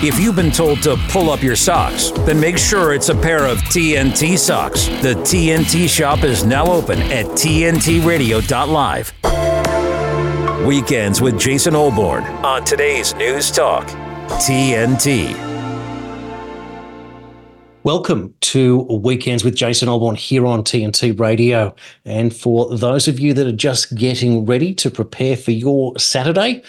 If you've been told to pull up your socks, then make sure it's a pair of TNT socks. The TNT shop is now open at TNTRadio.live. Weekends with Jason Olbourne on today's News Talk, TNT. Welcome to Weekends with Jason Olbourne here on TNT Radio. And for those of you that are just getting ready to prepare for your Saturday,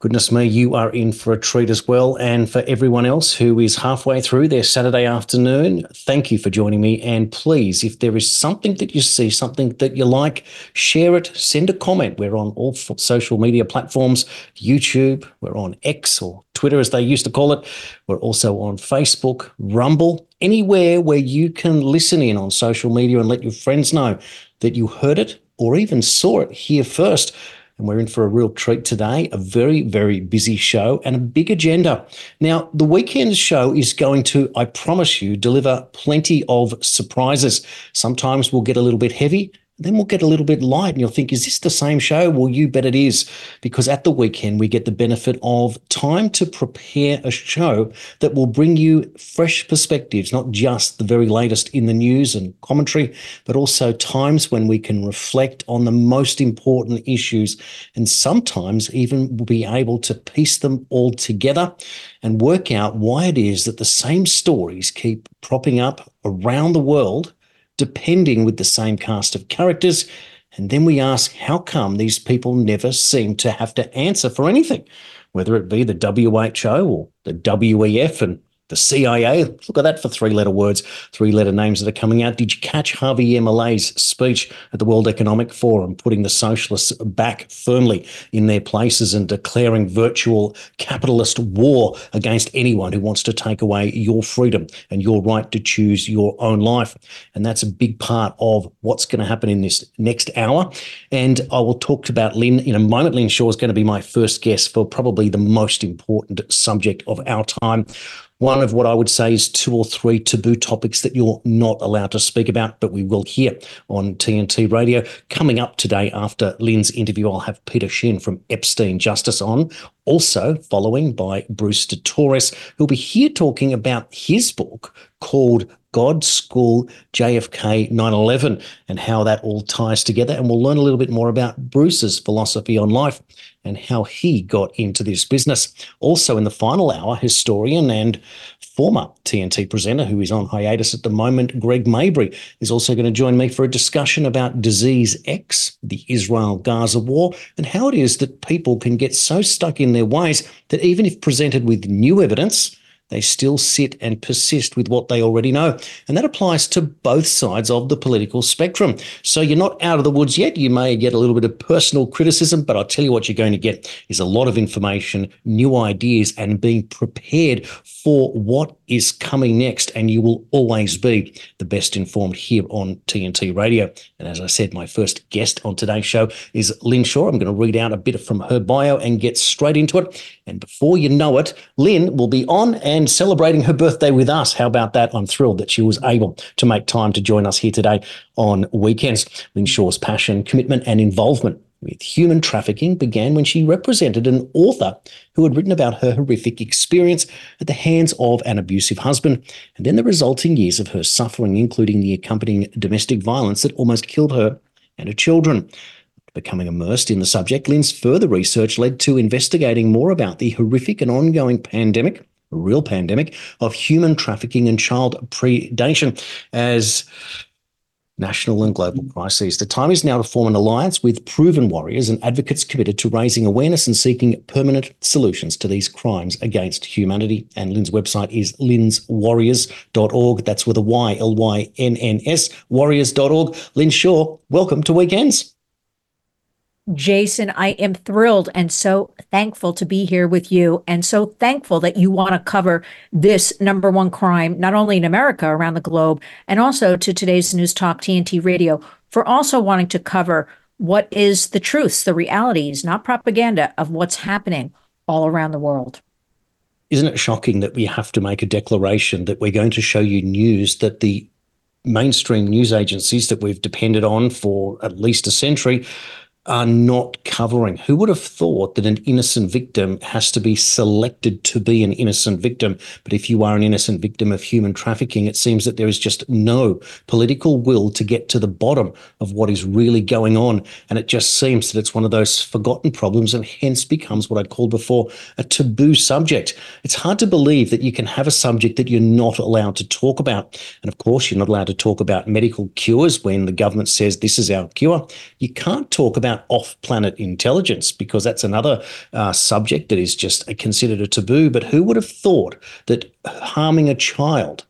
Goodness me, you are in for a treat as well. And for everyone else who is halfway through their Saturday afternoon, thank you for joining me. And please, if there is something that you see, something that you like, share it, send a comment. We're on all social media platforms YouTube, we're on X or Twitter, as they used to call it. We're also on Facebook, Rumble, anywhere where you can listen in on social media and let your friends know that you heard it or even saw it here first and we're in for a real treat today. A very, very busy show and a big agenda. Now, the weekend show is going to, I promise you, deliver plenty of surprises. Sometimes we'll get a little bit heavy, then we'll get a little bit light and you'll think, is this the same show? Well, you bet it is, because at the weekend, we get the benefit of time to prepare a show that will bring you fresh perspectives, not just the very latest in the news and commentary, but also times when we can reflect on the most important issues and sometimes even be able to piece them all together and work out why it is that the same stories keep propping up around the world depending with the same cast of characters. And then we ask, how come these people never seem to have to answer for anything, whether it be the WHO or the WEF and the CIA. Look at that for three letter words, three letter names that are coming out. Did you catch Javier Milei's speech at the World Economic Forum, putting the socialists back firmly in their places and declaring virtual capitalist war against anyone who wants to take away your freedom and your right to choose your own life? And that's a big part of what's going to happen in this next hour. And I will talk about Lynn in a moment. Lynn Shaw is going to be my first guest for probably the most important subject of our time one of what I would say is two or three taboo topics that you're not allowed to speak about, but we will hear on TNT Radio. Coming up today after Lynn's interview, I'll have Peter Shin from Epstein Justice on. Also, following by Bruce de Torres, who'll be here talking about his book called God School JFK 9 11 and how that all ties together. And we'll learn a little bit more about Bruce's philosophy on life and how he got into this business. Also, in the final hour, historian and former TNT presenter who is on hiatus at the moment, Greg Mabry, is also going to join me for a discussion about Disease X, the Israel Gaza war, and how it is that people can get so stuck in their ways that even if presented with new evidence, they still sit and persist with what they already know. And that applies to both sides of the political spectrum. So you're not out of the woods yet. You may get a little bit of personal criticism, but I'll tell you what you're going to get is a lot of information, new ideas, and being prepared for what is coming next. And you will always be the best informed here on TNT Radio. And as I said, my first guest on today's show is Lynn Shaw. I'm going to read out a bit from her bio and get straight into it. And before you know it, Lynn will be on and and celebrating her birthday with us. How about that? I'm thrilled that she was able to make time to join us here today on weekends. Lynn Shaw's passion, commitment, and involvement with human trafficking began when she represented an author who had written about her horrific experience at the hands of an abusive husband, and then the resulting years of her suffering, including the accompanying domestic violence that almost killed her and her children. Becoming immersed in the subject, Lynn's further research led to investigating more about the horrific and ongoing pandemic real pandemic of human trafficking and child predation as national and global crises. The time is now to form an alliance with proven warriors and advocates committed to raising awareness and seeking permanent solutions to these crimes against humanity. And Lynn's website is lynnswarriors.org. That's with a Y, L Y N N S, warriors.org. Lynn Shaw, welcome to Weekends. Jason, I am thrilled and so thankful to be here with you, and so thankful that you want to cover this number one crime, not only in America, around the globe, and also to today's News Talk TNT radio for also wanting to cover what is the truths, the realities, not propaganda of what's happening all around the world. Isn't it shocking that we have to make a declaration that we're going to show you news that the mainstream news agencies that we've depended on for at least a century are not covering. Who would have thought that an innocent victim has to be selected to be an innocent victim? But if you are an innocent victim of human trafficking, it seems that there is just no political will to get to the bottom of what is really going on. And it just seems that it's one of those forgotten problems and hence becomes what I'd called before a taboo subject. It's hard to believe that you can have a subject that you're not allowed to talk about. And of course, you're not allowed to talk about medical cures when the government says this is our cure. You can't talk about about off planet intelligence because that's another uh, subject that is just considered a taboo. But who would have thought that harming a child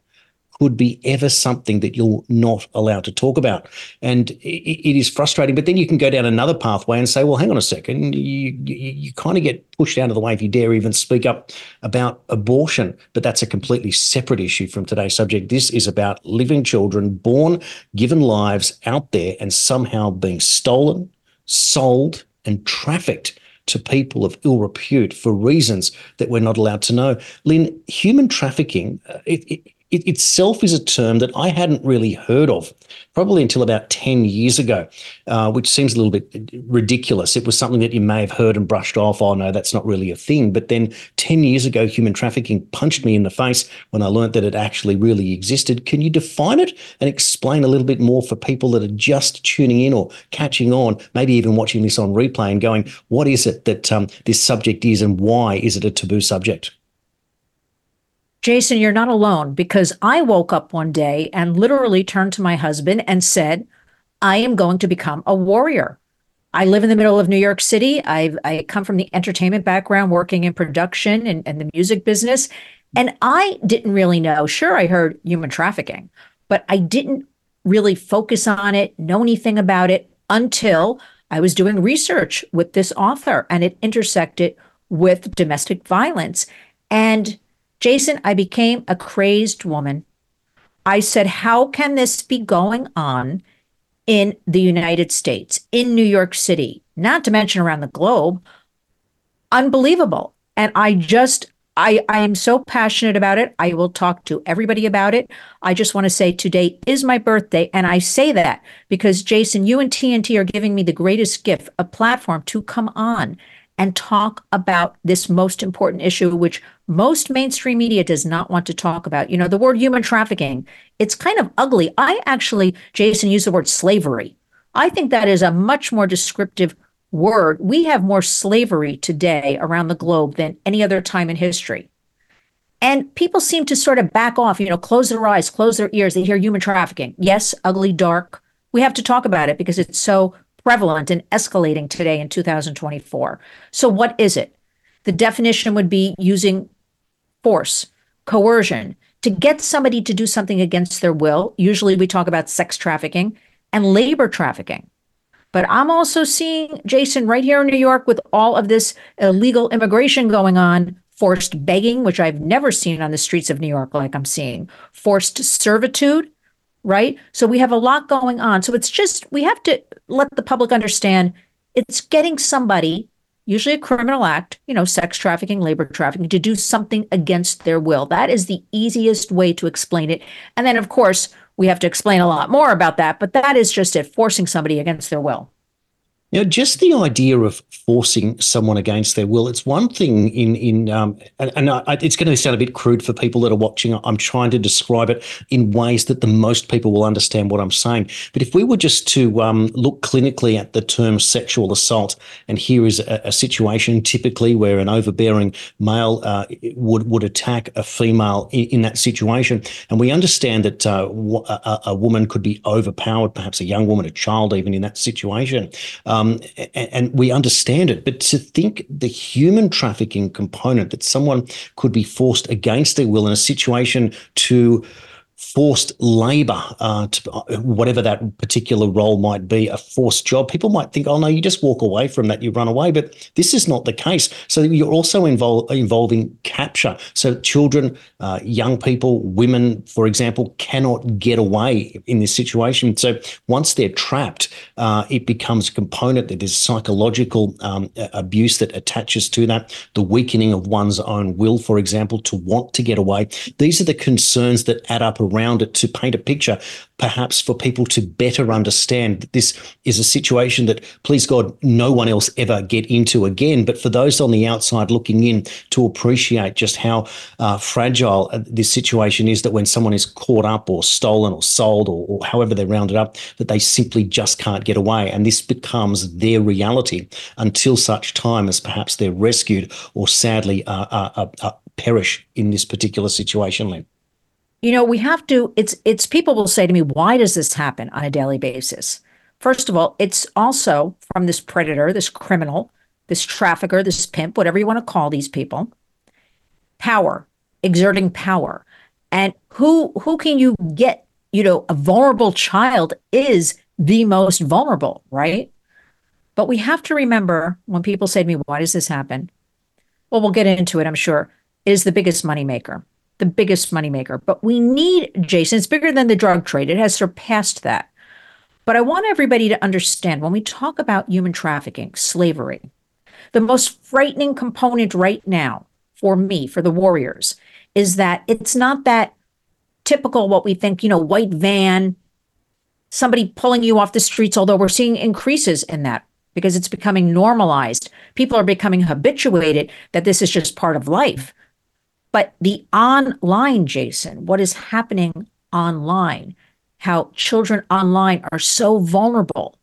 could be ever something that you're not allowed to talk about. And it, it is frustrating. But then you can go down another pathway and say, well, hang on a second. You, you, you kind of get pushed out of the way if you dare even speak up about abortion. But that's a completely separate issue from today's subject. This is about living children born, given lives out there and somehow being stolen, sold, and trafficked to people of ill repute for reasons that we're not allowed to know. Lynn, human trafficking, uh, it, it, it itself is a term that I hadn't really heard of, probably until about 10 years ago, uh, which seems a little bit ridiculous. It was something that you may have heard and brushed off. Oh, no, that's not really a thing. But then 10 years ago, human trafficking punched me in the face when I learned that it actually really existed. Can you define it and explain a little bit more for people that are just tuning in or catching on, maybe even watching this on replay and going, what is it that um, this subject is and why is it a taboo subject? Jason, you're not alone because I woke up one day and literally turned to my husband and said, I am going to become a warrior. I live in the middle of New York City. I've, I come from the entertainment background, working in production and, and the music business. And I didn't really know. Sure, I heard human trafficking, but I didn't really focus on it, know anything about it until I was doing research with this author and it intersected with domestic violence. And Jason, I became a crazed woman. I said, How can this be going on in the United States, in New York City, not to mention around the globe? Unbelievable. And I just, I, I am so passionate about it. I will talk to everybody about it. I just want to say today is my birthday. And I say that because, Jason, you and TNT are giving me the greatest gift, a platform to come on and talk about this most important issue, which most mainstream media does not want to talk about. You know, the word human trafficking, it's kind of ugly. I actually, Jason, use the word slavery. I think that is a much more descriptive word. We have more slavery today around the globe than any other time in history. And people seem to sort of back off, you know, close their eyes, close their ears. They hear human trafficking. Yes, ugly, dark. We have to talk about it because it's so prevalent and escalating today in 2024. So, what is it? The definition would be using force, coercion to get somebody to do something against their will. Usually, we talk about sex trafficking and labor trafficking. But I'm also seeing, Jason, right here in New York with all of this illegal immigration going on, forced begging, which I've never seen on the streets of New York like I'm seeing, forced servitude, right? So we have a lot going on. So it's just, we have to let the public understand it's getting somebody, usually a criminal act, you know, sex trafficking, labor trafficking, to do something against their will. That is the easiest way to explain it. And then, of course, we have to explain a lot more about that, but that is just it, forcing somebody against their will. Know, just the idea of forcing someone against their will. It's one thing in in um, and, and I, it's going to sound a bit crude for people that are watching. I'm trying to describe it in ways that the most people will understand what I'm saying. But if we were just to um, look clinically at the term sexual assault, and here is a, a situation typically where an overbearing male uh, would would attack a female in, in, that situation, and we understand that uh, a, a, woman could be overpowered, perhaps a young woman, a child, even in that situation. Um, um, and, and we understand it. But to think the human trafficking component that someone could be forced against their will in a situation to forced labor, uh, to, uh, whatever that particular role might be, a forced job. People might think, oh, no, you just walk away from that, you run away. But this is not the case. So you're also involved involving capture. So children, uh, young people, women, for example, cannot get away in this situation. So once they're trapped, uh, it becomes a component that there's psychological um, abuse that attaches to that, the weakening of one's own will, for example, to want to get away. These are the concerns that add up around it to paint a picture, perhaps for people to better understand that this is a situation that, please God, no one else ever get into again. But for those on the outside looking in to appreciate just how uh, fragile uh, this situation is, that when someone is caught up or stolen or sold or, or however they're rounded up, that they simply just can't get away. And this becomes their reality until such time as perhaps they're rescued or sadly uh, uh, uh, uh perish in this particular situation, Lynn you know we have to it's it's people will say to me why does this happen on a daily basis? First of all it's also from this predator this criminal this trafficker this pimp whatever you want to call these people power exerting power. And who who can you get you know a vulnerable child is the most vulnerable right? But we have to remember when people say to me why does this happen? Well we'll get into it i'm sure. Is the biggest moneymaker the biggest moneymaker. But we need, Jason, it's bigger than the drug trade. It has surpassed that. But I want everybody to understand when we talk about human trafficking, slavery, the most frightening component right now for me, for the warriors, is that it's not that typical what we think, you know, white van, somebody pulling you off the streets, although we're seeing increases in that because it's becoming normalized. People are becoming habituated that this is just part of life. But the online, Jason, what is happening online, how children online are so vulnerable.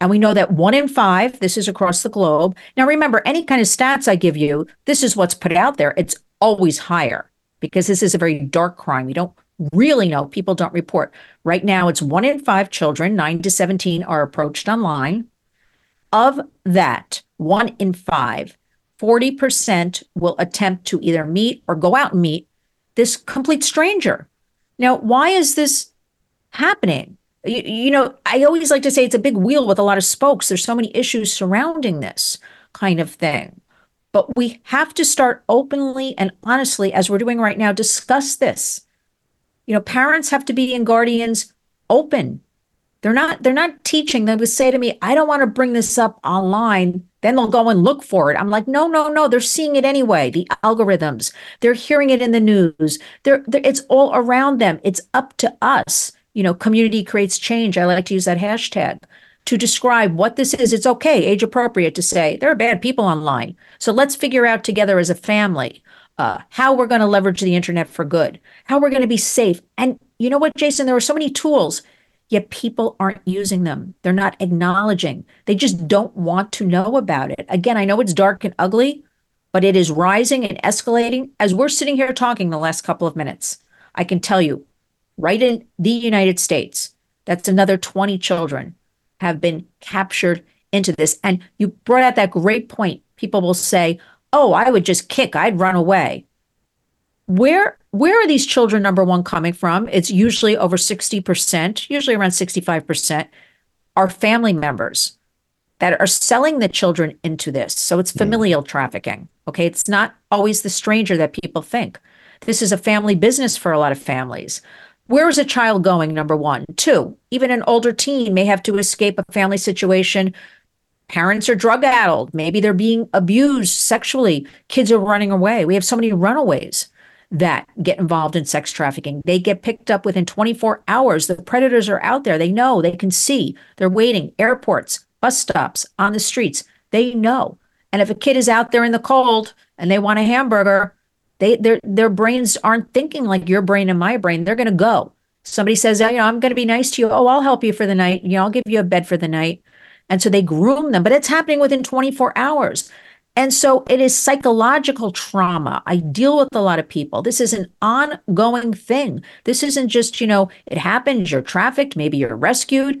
And we know that one in five, this is across the globe. Now, remember, any kind of stats I give you, this is what's put out there. It's always higher because this is a very dark crime. We don't really know. People don't report. Right now, it's one in five children, nine to 17, are approached online. Of that, one in five 40% will attempt to either meet or go out and meet this complete stranger. Now, why is this happening? You, you, know, I always like to say it's a big wheel with a lot of spokes. There's so many issues surrounding this kind of thing. But we have to start openly and honestly, as we're doing right now, discuss this. You know, parents have to be and guardians open. They're not, they're not teaching. They would say to me, I don't want to bring this up online then they'll go and look for it. I'm like, no, no, no. They're seeing it anyway. The algorithms, they're hearing it in the news. They're, they're, it's all around them. It's up to us. You know, community creates change. I like to use that hashtag to describe what this is. It's okay, age appropriate to say there are bad people online. So let's figure out together as a family uh, how we're going to leverage the internet for good, how we're going to be safe. And you know what, Jason? There are so many tools yet people aren't using them. They're not acknowledging. They just don't want to know about it. Again, I know it's dark and ugly, but it is rising and escalating as we're sitting here talking the last couple of minutes. I can tell you, right in the United States, that's another 20 children have been captured into this. And you brought out that great point. People will say, Oh, I would just kick, I'd run away. Where where are these children number one coming from? It's usually over 60% usually around 65% are family members that are selling the children into this. So it's hmm. familial mm. trafficking okay? It's not always the stranger that people think. This is a family business for a lot of families. Where is a child going number one? Two even an older teen may have to escape a family situation. Parents are drug addled. Maybe they're being abused sexually. Kids are running away. We have so many runaways that get involved in sex trafficking. They get picked up within 24 hours. The predators are out there. They know, they can see. They're waiting. Airports, bus stops, on the streets. They know. And if a kid is out there in the cold and they want a hamburger, they their their brains aren't thinking like your brain and my brain. They're going to go. Somebody says, oh, you know, I'm going to be nice to you. Oh, I'll help you for the night. You know, I'll give you a bed for the night. And so they groom them, but it's happening within 24 hours. And so it is psychological trauma. I deal with a lot of people. This is an ongoing thing. This isn't just, you know, it happens, you're trafficked, maybe you're rescued.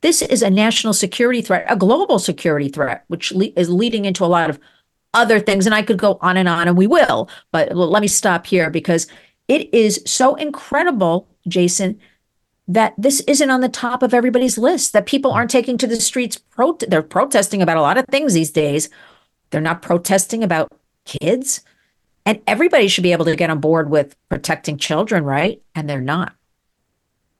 This is a national security threat, a global security threat, which le- is leading into a lot of other things. And I could go on and on, and we will. But let me stop here because it is so incredible, Jason, that this isn't on the top of everybody's list, that people aren't taking to the streets. Pro- they're protesting about a lot of things these days they're not protesting about kids. And everybody should be able to get on board with protecting children, right? And they're not.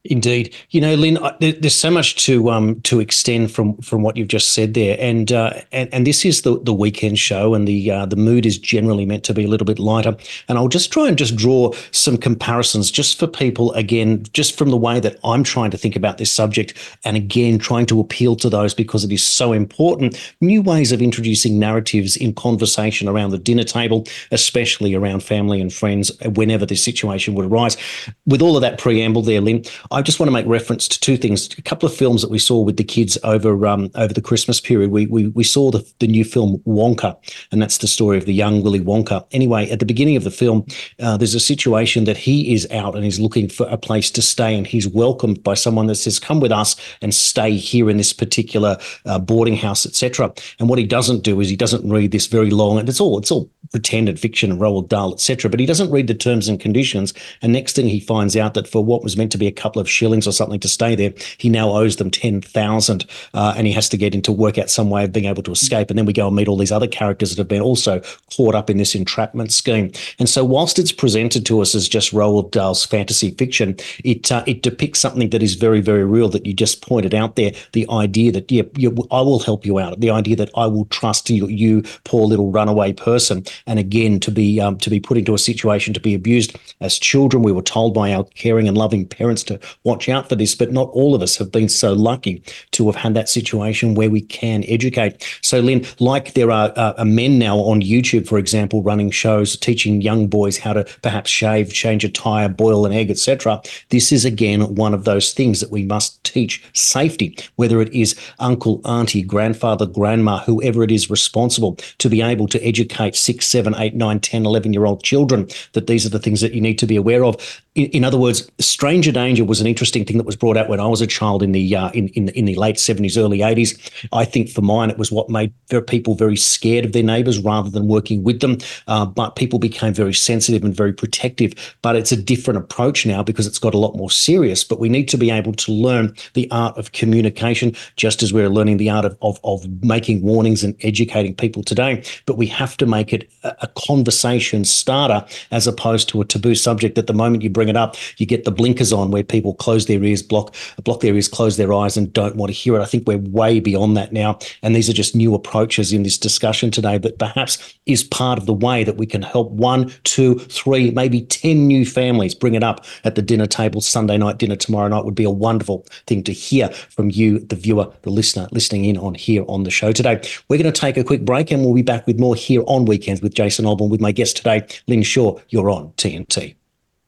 Indeed, you know, Lynn, there's so much to um to extend from from what you've just said there, and uh, and and this is the the weekend show, and the uh, the mood is generally meant to be a little bit lighter. And I'll just try and just draw some comparisons, just for people again, just from the way that I'm trying to think about this subject, and again trying to appeal to those because it is so important. New ways of introducing narratives in conversation around the dinner table, especially around family and friends, whenever this situation would arise. With all of that preamble there, Lynn. Just want to make reference to two things. A couple of films that we saw with the kids over um, over the Christmas period. We we, we saw the, the new film Wonka, and that's the story of the young Willy Wonka. Anyway, at the beginning of the film, uh, there's a situation that he is out and he's looking for a place to stay, and he's welcomed by someone that says, "Come with us and stay here in this particular uh, boarding house, etc." And what he doesn't do is he doesn't read this very long, and it's all it's all pretended fiction Roald Dahl, etc. But he doesn't read the terms and conditions, and next thing he finds out that for what was meant to be a couple couple shillings or something to stay there. He now owes them 10,000 uh, and he has to get into work out some way of being able to escape. And then we go and meet all these other characters that have been also caught up in this entrapment scheme. And so whilst it's presented to us as just Roald Dahl's fantasy fiction, it, uh, it depicts something that is very, very real that you just pointed out there. The idea that, yeah, you, I will help you out. The idea that I will trust you, you poor little runaway person. And again, to be, um, to be put into a situation to be abused as children, we were told by our caring and loving parents to watch out for this, but not all of us have been so lucky to have had that situation where we can educate. So, Lynn, like there are uh, men now on YouTube, for example, running shows teaching young boys how to perhaps shave, change a tire, boil an egg, etc. This is again one of those things that we must teach safety, whether it is uncle, auntie, grandfather, grandma, whoever it is responsible to be able to educate six, seven, eight, nine, 10, 11 year old children that these are the things that you need to be aware of. In, in other words, stranger danger was an interesting thing that was brought out when I was a child in the uh, in, in in the late seventies, early eighties. I think for mine, it was what made people very scared of their neighbours rather than working with them. Uh, but people became very sensitive and very protective. But it's a different approach now because it's got a lot more serious. But we need to be able to learn the art of communication, just as we're learning the art of of, of making warnings and educating people today. But we have to make it a, a conversation starter as opposed to a taboo subject. At the moment you bring it up, you get the blinkers on where people close their ears, block block their ears, close their eyes, and don't want to hear it. I think we're way beyond that now, and these are just new approaches in this discussion today. That perhaps is part of the way that we can help one, two, three, maybe ten new families bring it up at the dinner table Sunday night dinner tomorrow night would be a wonderful thing to hear from you, the viewer, the listener, listening in on here on the show today. We're going to take a quick break, and we'll be back with more here on weekends with Jason Olbourne with my guest today, Lynn Shaw. You're on TNT.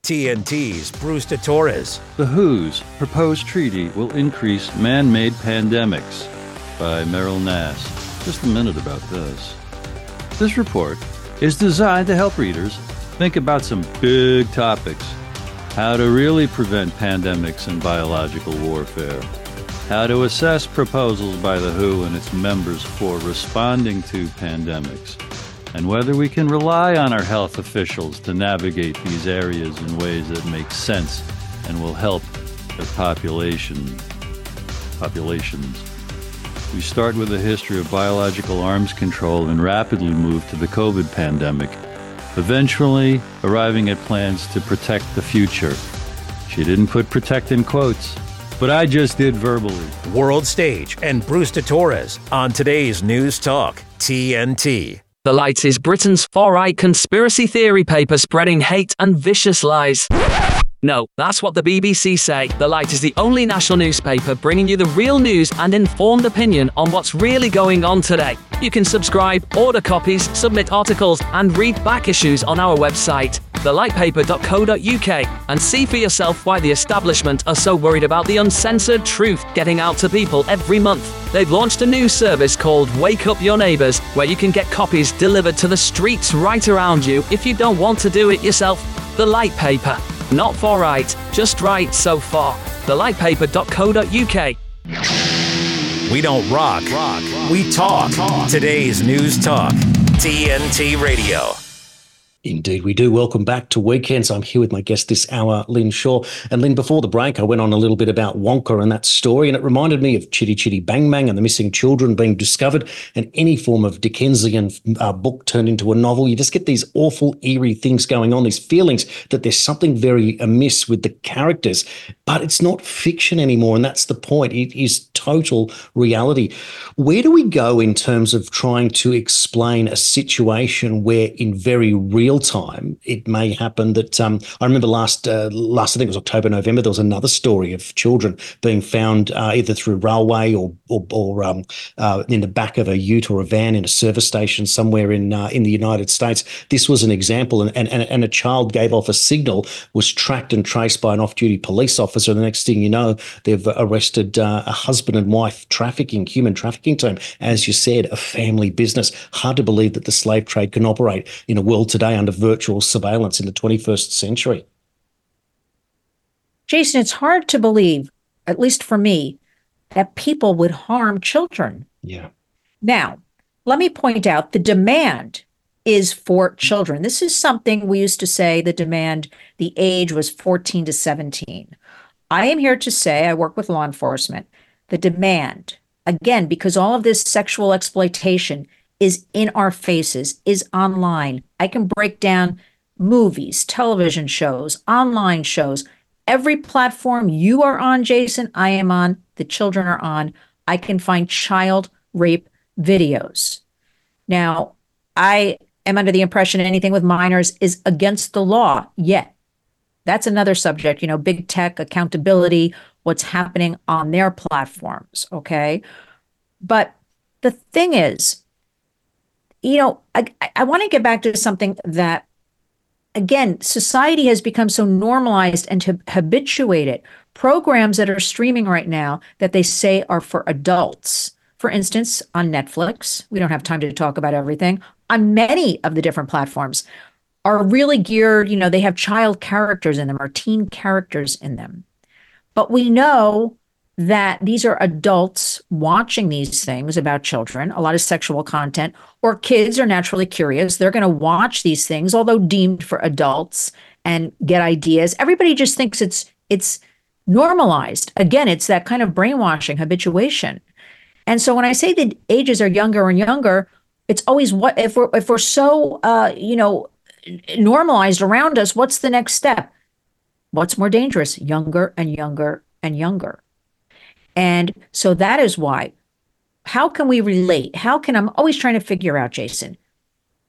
TNT's Bruce de Torres. The WHO's proposed treaty will increase man made pandemics by Meryl Nass. Just a minute about this. This report is designed to help readers think about some big topics how to really prevent pandemics and biological warfare, how to assess proposals by the WHO and its members for responding to pandemics and whether we can rely on our health officials to navigate these areas in ways that make sense and will help their population populations. We start with a history of biological arms control and rapidly move to the COVID pandemic, eventually arriving at plans to protect the future. She didn't put protect in quotes, but I just did verbally. World Stage and Bruce de Torres on today's News Talk, TNT. The Light is Britain's far-right conspiracy theory paper spreading hate and vicious lies. No, that's what the BBC say. The Light is the only national newspaper bringing you the real news and informed opinion on what's really going on today. You can subscribe, order copies, submit articles, and read back issues on our website, thelightpaper.co.uk, and see for yourself why the establishment are so worried about the uncensored truth getting out to people every month. They've launched a new service called Wake Up Your Neighbours, where you can get copies delivered to the streets right around you if you don't want to do it yourself. The Light Paper. Not for right, just right so far. Thelightpaper.co.uk. We don't rock, rock. we talk. Today's News Talk, TNT Radio. Indeed, we do. Welcome back to Weekends. I'm here with my guest this hour, Lynn Shaw. And Lynn, before the break, I went on a little bit about Wonka and that story, and it reminded me of Chitty Chitty Bang Bang and the missing children being discovered, and any form of Dickensian uh, book turned into a novel. You just get these awful, eerie things going on, these feelings that there's something very amiss with the characters, but it's not fiction anymore. And that's the point. It is total reality. Where do we go in terms of trying to explain a situation where, in very real real time, it may happen that um, I remember last uh, last I think it was October November there was another story of children being found uh, either through railway or or, or um, uh, in the back of a ute or a van in a service station somewhere in uh, in the United States. This was an example, and, and and a child gave off a signal, was tracked and traced by an off-duty police officer. The next thing you know, they've arrested uh, a husband and wife trafficking, human trafficking team. As you said, a family business. Hard to believe that the slave trade can operate in a world today under virtual surveillance in the 21st century. Jason, it's hard to believe, at least for me, that people would harm children. Yeah. Now, let me point out the demand is for children. This is something we used to say the demand, the age was 14 to 17. I am here to say, I work with law enforcement, the demand, again, because all of this sexual exploitation is in our faces, is online. I can break down movies, television shows, online shows, every platform you are on, Jason, I am on, the children are on. I can find child rape videos. Now, I am under the impression anything with minors is against the law yet. That's another subject, you know, big tech accountability, what's happening on their platforms. Okay. But the thing is, you know, I, I want to get back to something that, again, society has become so normalized and to habituated. Programs that are streaming right now that they say are for adults. For instance, on Netflix, we don't have time to talk about everything. On many of the different platforms, are really geared, you know, they have child characters in them or teen characters in them. But we know that these are adults watching these things about children, a lot of sexual content, or kids are naturally curious. They're going to watch these things, although deemed for adults, and get ideas. Everybody just thinks it's it's normalized. Again, it's that kind of brainwashing habituation. And so when I say the ages are younger and younger, it's always what if we're if we're so uh, you know normalized around us, what's the next step? What's more dangerous? Younger and younger and younger. And so that is why. How can we relate? How can I'm always trying to figure out, Jason?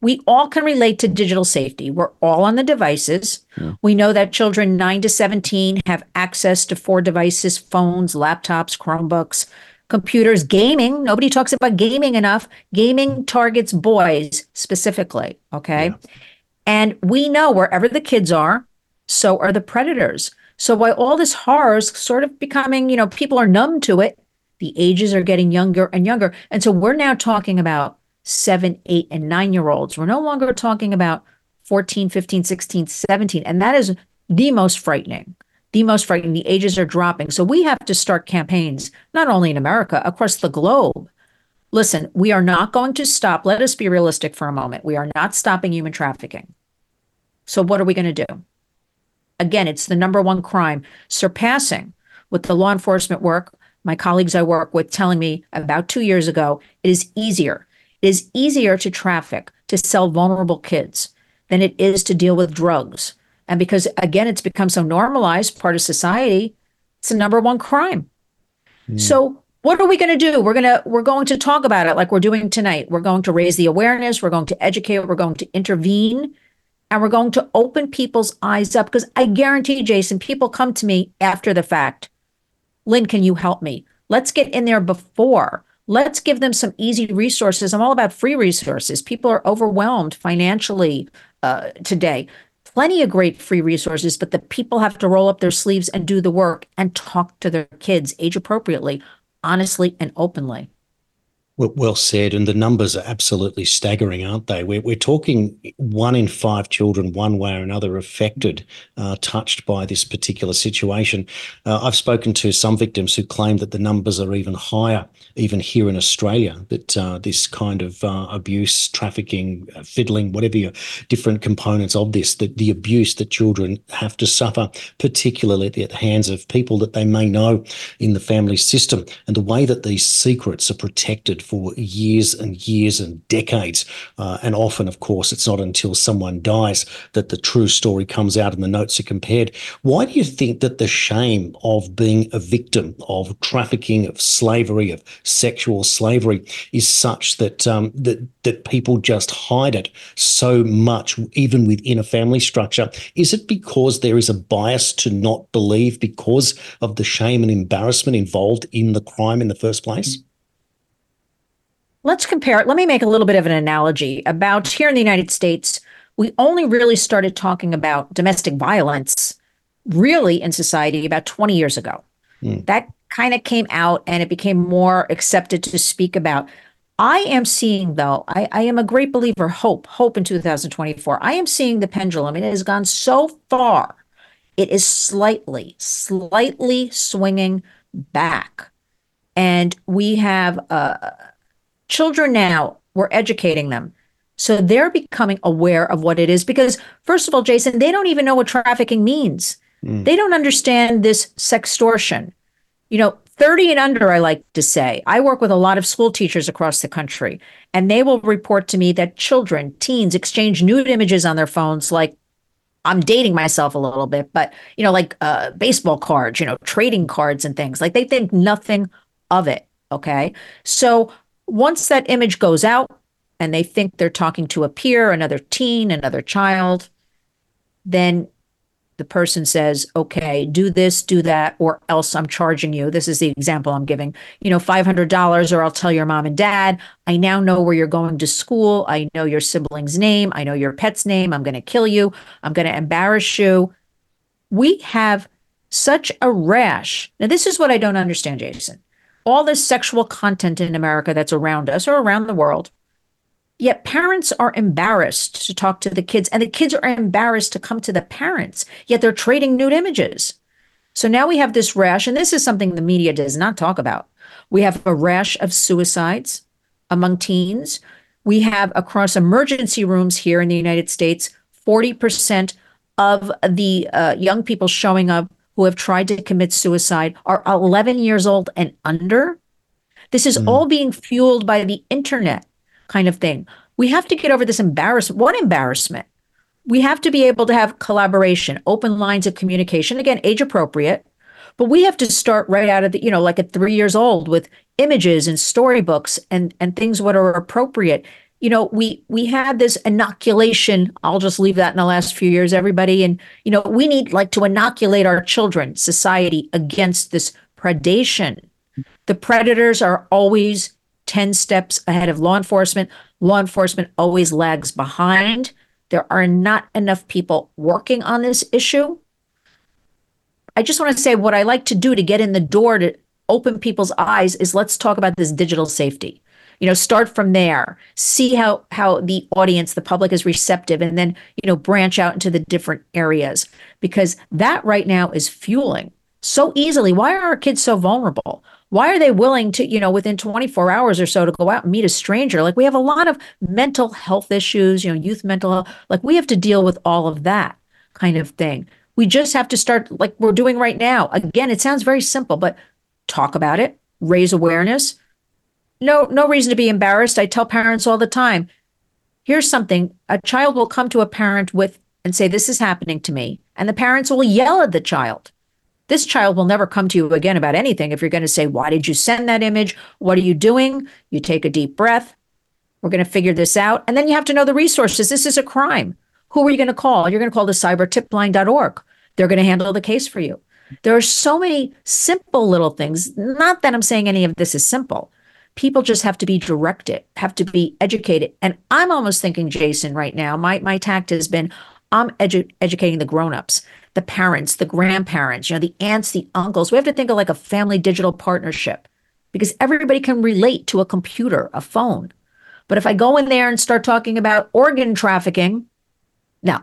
We all can relate to digital safety. We're all on the devices. Yeah. We know that children 9 to 17 have access to four devices phones, laptops, Chromebooks, computers, gaming. Nobody talks about gaming enough. Gaming targets boys specifically. Okay. Yeah. And we know wherever the kids are, so are the predators. So while all this horror is sort of becoming, you know, people are numb to it, the ages are getting younger and younger. And so we're now talking about seven, eight, and nine year olds. We're no longer talking about 14, 15, 16, 17. And that is the most frightening. The most frightening. The ages are dropping. So we have to start campaigns, not only in America, across the globe. Listen, we are not going to stop. Let us be realistic for a moment. We are not stopping human trafficking. So what are we going to do? Again, it's the number one crime, surpassing with the law enforcement work my colleagues I work with telling me about two years ago. It is easier. It is easier to traffic, to sell vulnerable kids than it is to deal with drugs. And because, again, it's become so normalized, part of society, it's the number one crime. Mm. So what are we going to do we're going to we're going to talk about it like we're doing tonight we're going to raise the awareness we're going to educate we're going to intervene and we're going to open people's eyes up because I guarantee, you, Jason, people come to me after the fact. Lynn, can you help me? Let's get in there before. Let's give them some easy resources. I'm all about free resources. People are overwhelmed financially uh, today. Plenty of great free resources, but the people have to roll up their sleeves and do the work and talk to their kids age appropriately, honestly, and openly. Well, said. And the numbers are absolutely staggering, aren't they? We're, we're talking one in five children, one way or another, affected, uh, touched by this particular situation. Uh, I've spoken to some victims who claim that the numbers are even higher, even here in Australia, that uh, this kind of uh, abuse, trafficking, uh, fiddling, whatever your different components of this, that the abuse that children have to suffer, particularly at the hands of people that they may know in the family system, and the way that these secrets are protected for years and years and decades. Uh, and often, of course, it's not until someone dies that the true story comes out and the notes are compared. Why do you think that the shame of being a victim of trafficking, of slavery, of sexual slavery is such that um, that that people just hide it so much, even within a family structure? Is it because there is a bias to not believe because of the shame and embarrassment involved in the crime in the first place? Let's compare it. Let me make a little bit of an analogy about here in the United States. We only really started talking about domestic violence really in society about 20 years ago. Mm. That kind of came out and it became more accepted to speak about. I am seeing, though, I, I, am a great believer, hope, hope in 2024. I am seeing the pendulum. It has gone so far. It is slightly, slightly swinging back. And we have a, Children now, we're educating them. So they're becoming aware of what it is because, first of all, Jason, they don't even know what trafficking means. Mm. They don't understand this sextortion. You know, 30 and under, I like to say. I work with a lot of school teachers across the country, and they will report to me that children, teens exchange nude images on their phones like I'm dating myself a little bit, but you know, like uh, baseball cards, you know, trading cards and things. Like they think nothing of it. Okay. So once that image goes out and they think they're talking to a peer, another teen, another child, then the person says, okay, do this, do that, or else I'm charging you. This is the example I'm giving, you know, $500, or I'll tell your mom and dad, I now know where you're going to school. I know your sibling's name. I know your pet's name. I'm going to kill you. I'm going to embarrass you. We have such a rash. Now, this is what I don't understand, Jason all this sexual content in America that's around us or around the world. Yet parents are embarrassed to talk to the kids, and the kids are embarrassed to come to the parents, yet they're trading nude images. So now we have this rash, and this is something the media does not talk about. We have a rash of suicides among teens. We have across emergency rooms here in the United States, 40% of the uh, young people showing up who have tried to commit suicide are 11 years old and under. This is mm. all being fueled by the internet kind of thing. We have to get over this embarrassment. What embarrassment? We have to be able to have collaboration, open lines of communication, again, age appropriate. But we have to start right out of the, you know, like at three years old with images and storybooks and, and things what are appropriate you know we we had this inoculation i'll just leave that in the last few years everybody and you know we need like to inoculate our children society against this predation the predators are always 10 steps ahead of law enforcement. Law enforcement always lags behind. There are not enough people working on this issue. I just want to say what i like to do to get in the door to open people's eyes is let's talk about this digital safety. You know start from there. See how how the audience the public is receptive and then you know branch out into the different areas because that right now is fueling so easily. Why are our kids so vulnerable why are they willing to you know within 24 hours or so to go out and meet a stranger? Like we have a lot of mental health issues you know youth mental health like we have to deal with all of that kind of thing. We just have to start like we're doing right now. Again it sounds very simple but talk about it raise awareness. No no reason to be embarrassed. I tell parents all the time, here's something. A child will come to a parent with and say this is happening to me, and the parents will yell at the child. This child will never come to you again about anything if you're going to say, Why did you send that image? What are you doing? You take a deep breath. We're going to figure this out. And then you have to know the resources. This is a crime. Who are you going to call? You're going to call the cybertipline.org. They're going to handle the case for you. There are so many simple little things. Not that I'm saying any of this is simple, people just have to be directed, have to be educated. And I'm almost thinking, Jason, right now, my, my tact has been I'm edu- educating the grown-ups, the parents, the grandparents, you know, the aunts, the uncles. We have to think of like a family digital partnership. because everybody can relate to a computer, a phone. But if I go in there and start talking about organ trafficking, no,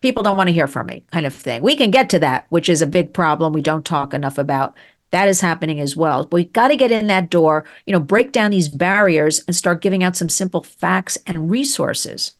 people don't want to hear from me, kind of thing. We can get to that, which is a big problem we don't talk enough about. That is happening as well. But we got to get in that door, you know, break down these barriers and start giving out some simple facts and resources.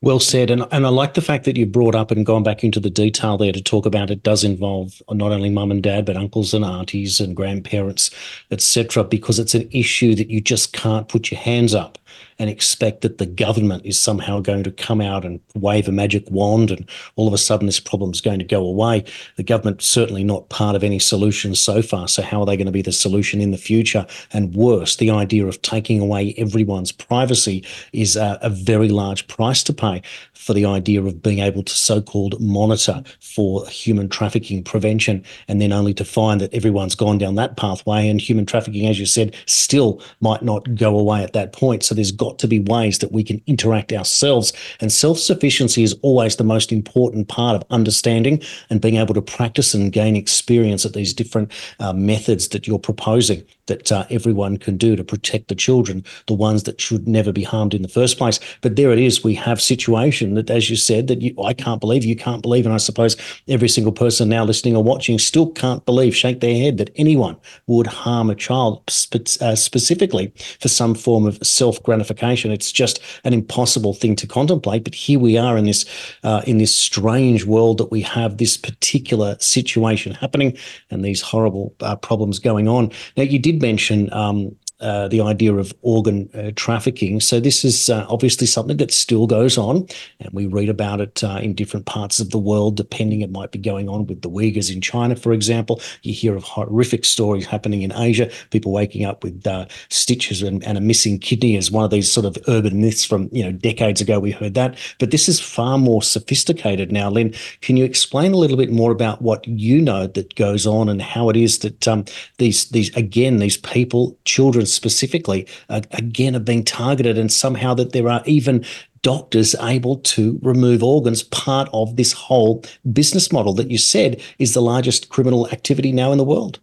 Well said. And, and I like the fact that you brought up and gone back into the detail there to talk about it does involve not only mum and dad, but uncles and aunties and grandparents, etc., because it's an issue that you just can't put your hands up and expect that the government is somehow going to come out and wave a magic wand and all of a sudden this problem is going to go away. The government's certainly not part of any solution so far. So, how are they going to be the solution in the future? And worse, the idea of taking away everyone's privacy is a, a very large price to pay for the idea of being able to so called monitor for human trafficking prevention, and then only to find that everyone's gone down that pathway and human trafficking, as you said, still might not go away at that point. So, there's got to be ways that we can interact ourselves. And self sufficiency is always the most important part of understanding and being able to practice and gain experience at these different uh, methods that you're proposing that uh, everyone can do to protect the children, the ones that should never be harmed in the first place. But there it is. We have situation that, as you said, that you, I can't believe, you can't believe, and I suppose every single person now listening or watching still can't believe, shake their head that anyone would harm a child spe- uh, specifically for some form of self gratification. It's just an impossible thing to contemplate. But here we are in this uh, in this strange world that we have this particular situation happening and these horrible uh, problems going on. Now, you did mention um, uh, the idea of organ uh, trafficking. So this is uh, obviously something that still goes on, and we read about it uh, in different parts of the world. Depending, it might be going on with the Uyghurs in China, for example. You hear of horrific stories happening in Asia. People waking up with uh, stitches and, and, a missing kidney as one of these sort of urban myths from you know decades ago. We heard that, but this is far more sophisticated now. Lynn, can you explain a little bit more about what you know that goes on and how it is that um, these these again these people, children specifically, uh, again, are being targeted, and somehow that there are even doctors able to remove organs, part of this whole business model that you said is the largest criminal activity now in the world.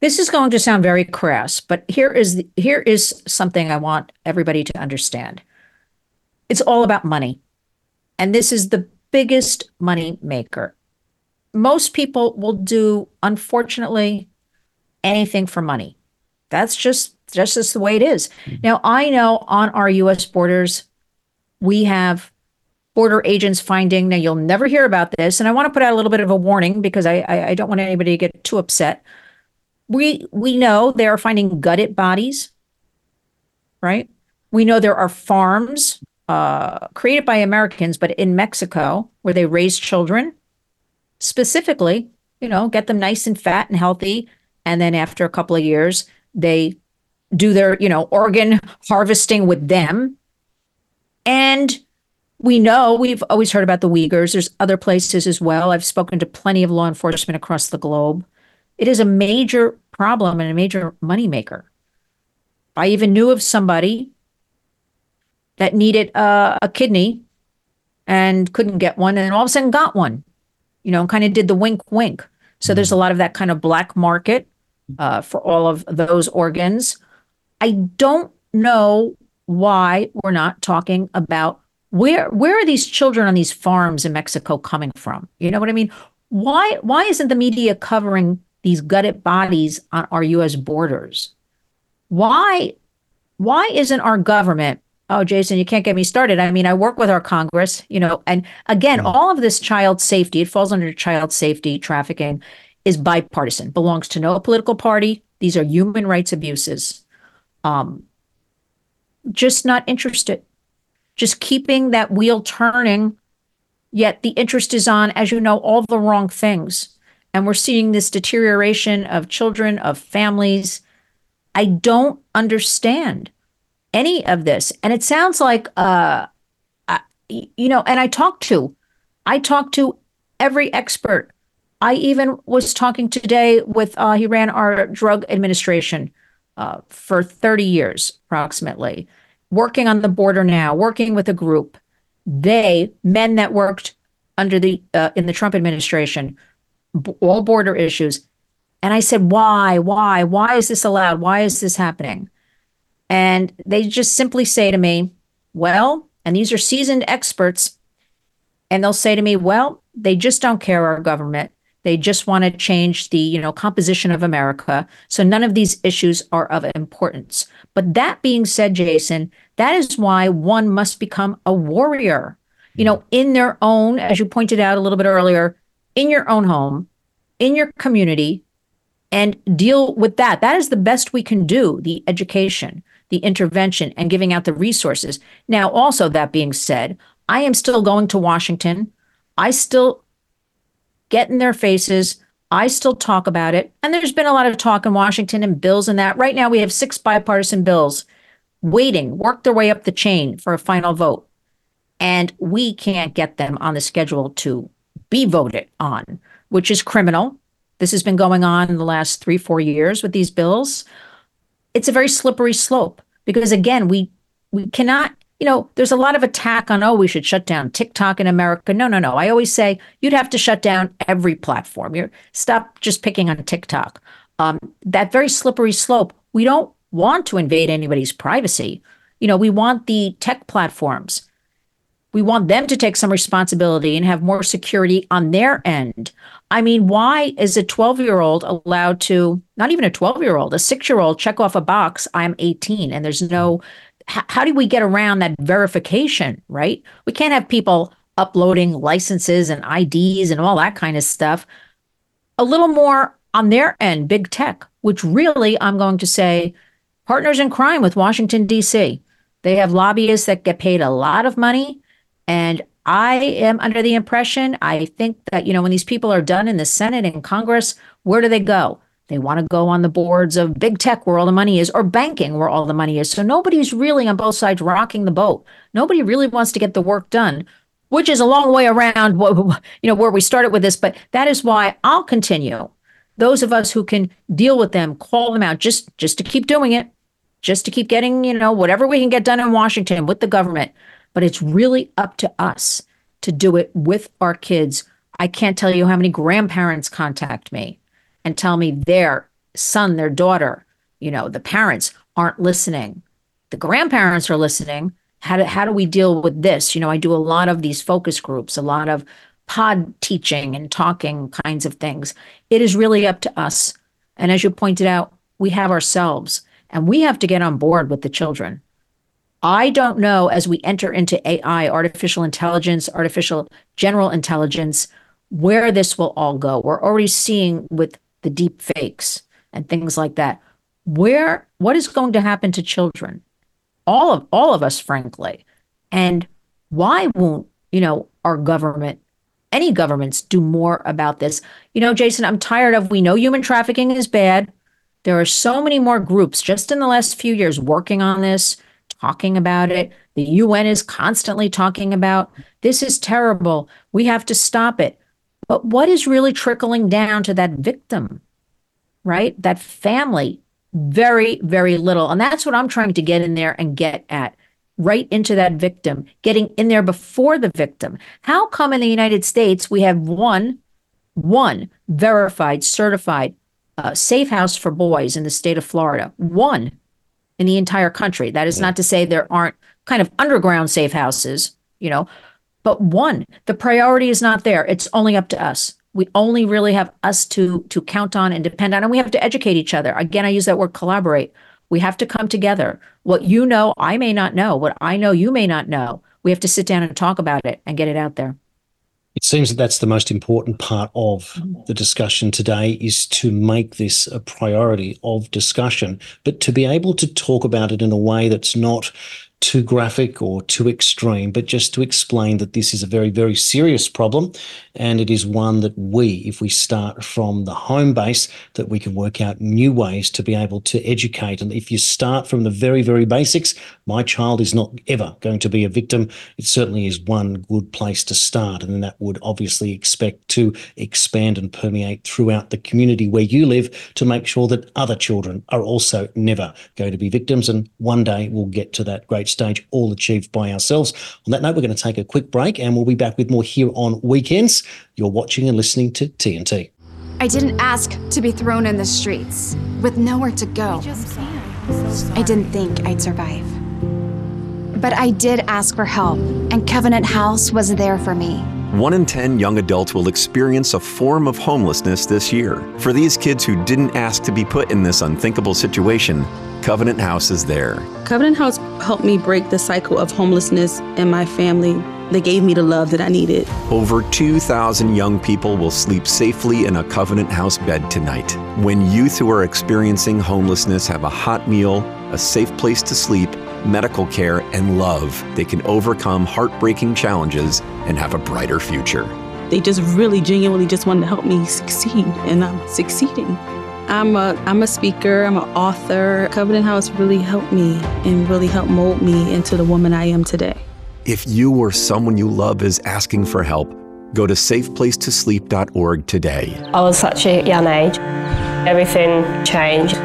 This is going to sound very crass, but here is the, here is something I want everybody to understand. It's all about money. And this is the biggest money maker. Most people will do unfortunately anything for money. That's just just the way it is. Mm-hmm. Now I know on our U.S. borders, we have border agents finding. Now you'll never hear about this, and I want to put out a little bit of a warning because I I, I don't want anybody to get too upset. We we know they are finding gutted bodies, right? We know there are farms uh, created by Americans, but in Mexico where they raise children, specifically, you know, get them nice and fat and healthy, and then after a couple of years, they do their, you know, organ harvesting with them. And we know we've always heard about the Uyghurs. There's other places as well. I've spoken to plenty of law enforcement across the globe. It is a major problem and a major moneymaker. I even knew of somebody that needed uh, a kidney and couldn't get one, and all of a sudden got one. You know, kind of did the wink, wink. So there's a lot of that kind of black market uh, for all of those organs. I don't know why we're not talking about where where are these children on these farms in Mexico coming from? You know what I mean? Why why isn't the media covering these gutted bodies on our US borders? Why why isn't our government Oh, Jason, you can't get me started. I mean, I work with our Congress, you know, and again, mm. all of this child safety, it falls under child safety trafficking is bipartisan, belongs to no political party. These are human rights abuses. Um, just not interested. Just keeping that wheel turning, yet the interest is on, as you know, all the wrong things. And we're seeing this deterioration of children, of families. I don't understand any of this. And it sounds like, uh, you know, and I talked to, I talked to every expert I even was talking today with, uh, he ran our drug administration uh, for 30 years, approximately, working on the border now, working with a group. They, men that worked under the, uh, in the Trump administration, b- all border issues. And I said, why, why, why is this allowed? Why is this happening? And they just simply say to me, well, and these are seasoned experts, and they'll say to me, well, they just don't care our government. They just want to change the, you know, composition of America. So none of these issues are of importance. But that being said, Jason, that is why one must become a warrior. You know, hmm. in their own, as you pointed out a little bit earlier, in your own home, in your community, and deal with that. That is the best we can do, the education, the intervention, and giving out the resources. Now, also, that being said, I am still going to Washington. I still get in their faces. I still talk about it. And there's been a lot of talk in Washington and bills and that. Right now, we have six bipartisan bills waiting, work their way up the chain for a final vote. And we can't get them on the schedule to be voted on, which is criminal. This has been going on in the last three, four years with these bills. It's a very slippery slope because again, we we cannot, you know, there's a lot of attack on, oh, we should shut down TikTok in America. No, no, no. I always say you'd have to shut down every platform. You stop just picking on TikTok. Um, that very slippery slope. We don't want to invade anybody's privacy. You know, we want the tech platforms we want them to take some responsibility and have more security on their end. I mean, why is a 12 year old allowed to, not even a 12 year old, a six year old check off a box, I'm 18, and there's no, how do we get around that verification, right? We can't have people uploading licenses and IDs and all that kind of stuff. A little more on their end, big tech, which really I'm going to say partners in crime with Washington, D.C. They have lobbyists that get paid a lot of money and I am under the impression, I think that, you know, when these people are done in the Senate and Congress, where do they go? They want to go on the boards of big tech where all the money is or banking where all the money is. So nobody's really on both sides rocking the boat. Nobody really wants to get the work done, which is a long way around you know where we started with this, but that is why I'll continue. Those of us who can deal with them, call them out just just to keep doing it, just to keep getting, you know, whatever we can get done in Washington with the government but it's really up to us to do it with our kids. I can't tell you how many grandparents contact me and tell me their son, their daughter, you know, the parents aren't listening. The grandparents are listening. How do, how do we deal with this? You know, I do a lot of these focus groups, a lot of pod teaching and talking kinds of things. It is really up to us. And as you pointed out, we have ourselves and we have to get on board with the children. I don't know as we enter into AI, artificial intelligence, artificial general intelligence, where this will all go. We're already seeing with the deep fakes and things like that. Where what is going to happen to children? All of all of us, frankly. And why won't, you know, our government, any governments do more about this? You know, Jason, I'm tired of we know human trafficking is bad. There are so many more groups just in the last few years working on this talking about it. The UN is constantly talking about this is terrible. We have to stop it. But what is really trickling down to that victim, right? That family? Very, very little. And that's what I'm trying to get in there and get at right into that victim, getting in there before the victim. How come in the United States we have one, one verified, certified uh, safe house for boys in the state of Florida? One in the entire country. That is not to say there aren't kind of underground safe houses, you know, but one, the priority is not there. It's only up to us. We only really have us to to count on and depend on, and we have to educate each other. Again, I use that word collaborate. We have to come together. What you know, I may not know. What I know, you may not know. We have to sit down and talk about it and get it out there it seems that that's the most important part of the discussion today is to make this a priority of discussion but to be able to talk about it in a way that's not too graphic or too extreme, but just to explain that this is a very, very serious problem. And it is one that we, if we start from the home base, that we can work out new ways to be able to educate. And if you start from the very, very basics, my child is not ever going to be a victim. It certainly is one good place to start. And then that would obviously expect to expand and permeate throughout the community where you live to make sure that other children are also never going to be victims. And one day we'll get to that great stage, all achieved by ourselves. On that note, we're going to take a quick break and we'll be back with more here on weekends. You're watching and listening to TNT. I didn't ask to be thrown in the streets with nowhere to go. I didn't think I'd survive. But I did ask for help, and Covenant House was there for me. One in 10 young adults will experience a form of homelessness this year. For these kids who didn't ask to be put in this unthinkable situation, Covenant House is there. Covenant House helped me break the cycle of homelessness in my family. They gave me the love that I needed. Over 2,000 young people will sleep safely in a Covenant House bed tonight. When youth who are experiencing homelessness have a hot meal, a safe place to sleep, medical care, and love, they can overcome heartbreaking challenges and have a brighter future. They just really genuinely just wanted to help me succeed, and I'm succeeding. I'm a I'm a speaker, I'm an author. Covenant House really helped me and really helped mold me into the woman I am today. If you or someone you love is asking for help, go to safeplacetosleep.org today. I was such a young age. Everything changed.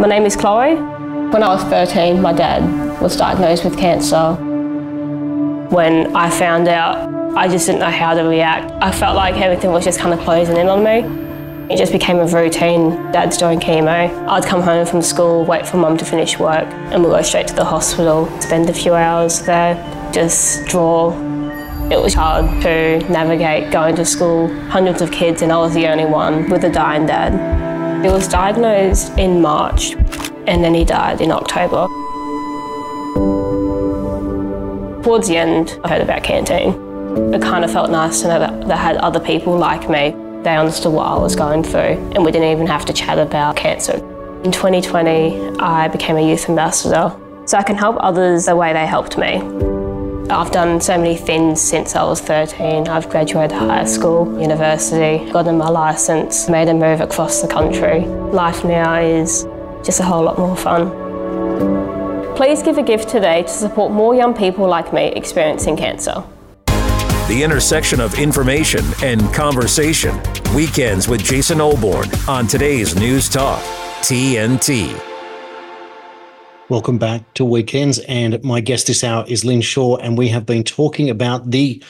My name is Chloe. When I was 13, my dad was diagnosed with cancer. When I found out, I just didn't know how to react. I felt like everything was just kind of closing in on me. It just became a routine. Dad's doing chemo. I'd come home from school, wait for mum to finish work, and we'd go straight to the hospital, spend a few hours there, just draw. It was hard to navigate going to school, hundreds of kids, and I was the only one with a dying dad. He was diagnosed in March, and then he died in October. Towards the end, I heard about Canteen. It kind of felt nice to know that they had other people like me they understood what I was going through, and we didn't even have to chat about cancer. In 2020, I became a youth ambassador, so I can help others the way they helped me. I've done so many things since I was 13. I've graduated high school, university, gotten my license, made a move across the country. Life now is just a whole lot more fun. Please give a gift today to support more young people like me experiencing cancer the intersection of information and conversation. Weekends with Jason Olbourne on today's News Talk, TNT. Welcome back to Weekends. And my guest this hour is Lynn Shaw, and we have been talking about the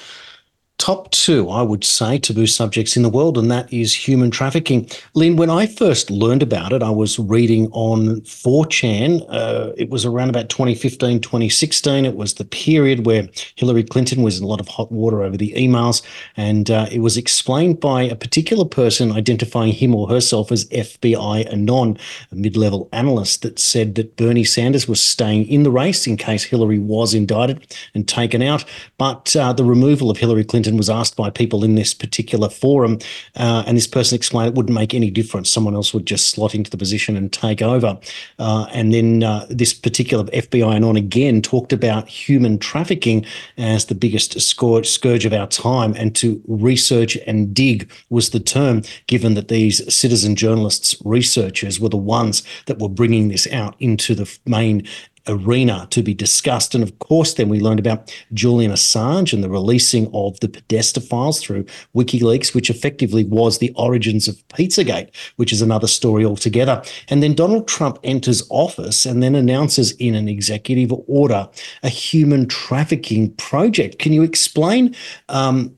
top two, I would say, taboo subjects in the world, and that is human trafficking. Lynn, when I first learned about it, I was reading on 4chan. Uh, it was around about 2015, 2016. It was the period where Hillary Clinton was in a lot of hot water over the emails, and uh, it was explained by a particular person identifying him or herself as FBI Anon, a mid level analyst, that said that Bernie Sanders was staying in the race in case Hillary was indicted and taken out. But uh, the removal of Hillary Clinton and was asked by people in this particular forum, uh, and this person explained it wouldn't make any difference. Someone else would just slot into the position and take over. Uh, and then uh, this particular FBI Anon again talked about human trafficking as the biggest scourge, scourge of our time, and to research and dig was the term, given that these citizen journalists, researchers, were the ones that were bringing this out into the main arena to be discussed. And of course, then we learned about Julian Assange and the releasing of the Podesta files through WikiLeaks, which effectively was the origins of Pizzagate, which is another story altogether. And then Donald Trump enters office and then announces in an executive order a human trafficking project. Can you explain um,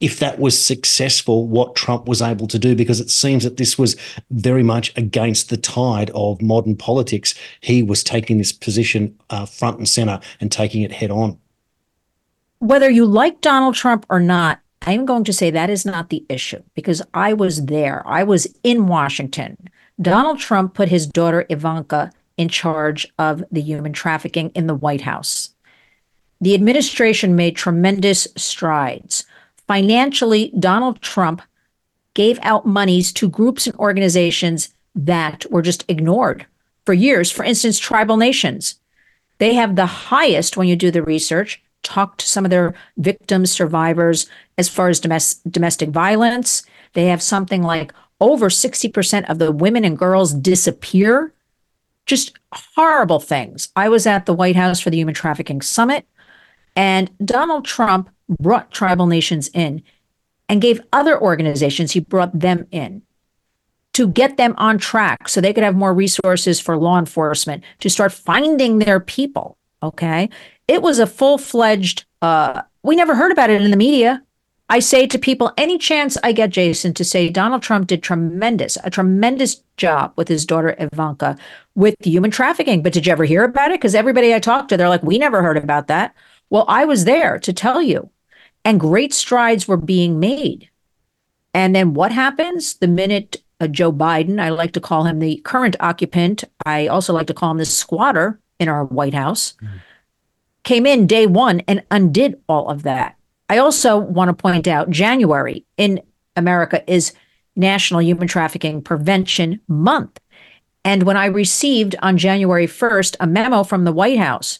if that was successful, what Trump was able to do, because it seems that this was very much against the tide of modern politics. He was taking this position uh, front and center and taking it head on. Whether you like Donald Trump or not, I'm going to say that is not the issue because I was there. I was in Washington. Donald Trump put his daughter Ivanka in charge of the human trafficking in the White House. The administration made tremendous strides. Financially, Donald Trump gave out monies to groups and organizations that were just ignored for years. For instance, tribal nations. They have the highest, when you do the research, talk to some of their victims, survivors, as far as domestic, domestic violence. They have something like over 60% of the women and girls disappear. Just horrible things. I was at the White House for the Human Trafficking Summit, and Donald Trump brought tribal nations in and gave other organizations, he brought them in to get them on track so they could have more resources for law enforcement to start finding their people. Okay. It was a full fledged, uh, we never heard about it in the media. I say to people, any chance I get, Jason, to say Donald Trump did tremendous, a tremendous job with his daughter Ivanka with human trafficking. But did you ever hear about it? Because everybody I talked to, they're like, we never heard about that. Well, I was there to tell you. And great strides were being made. And then what happens the minute uh, Joe Biden, I like to call him the current occupant, I also like to call him the squatter in our White House, mm. came in day one and undid all of that I also want to point out January in America is National Human Trafficking Prevention Month. And when I received on January 1st a memo from the White House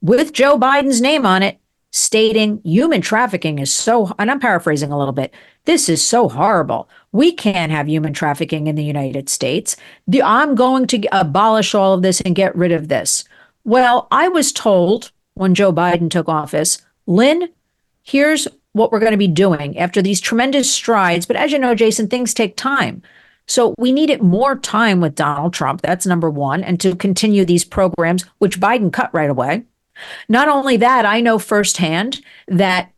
with Joe Biden's name on it, stating human trafficking is so, and I'm paraphrasing a little bit, this is so horrible. We can't have human trafficking in the United States. The, I'm going to abolish all of this and get rid of this. Well, I was told when Joe Biden took office, Lynn, here's what we're going to be doing after these tremendous strides. But as you know, Jason, things take time. So we needed more time with Donald Trump. That's number one. And to continue these programs, which Biden cut right away. Not only that, I know firsthand that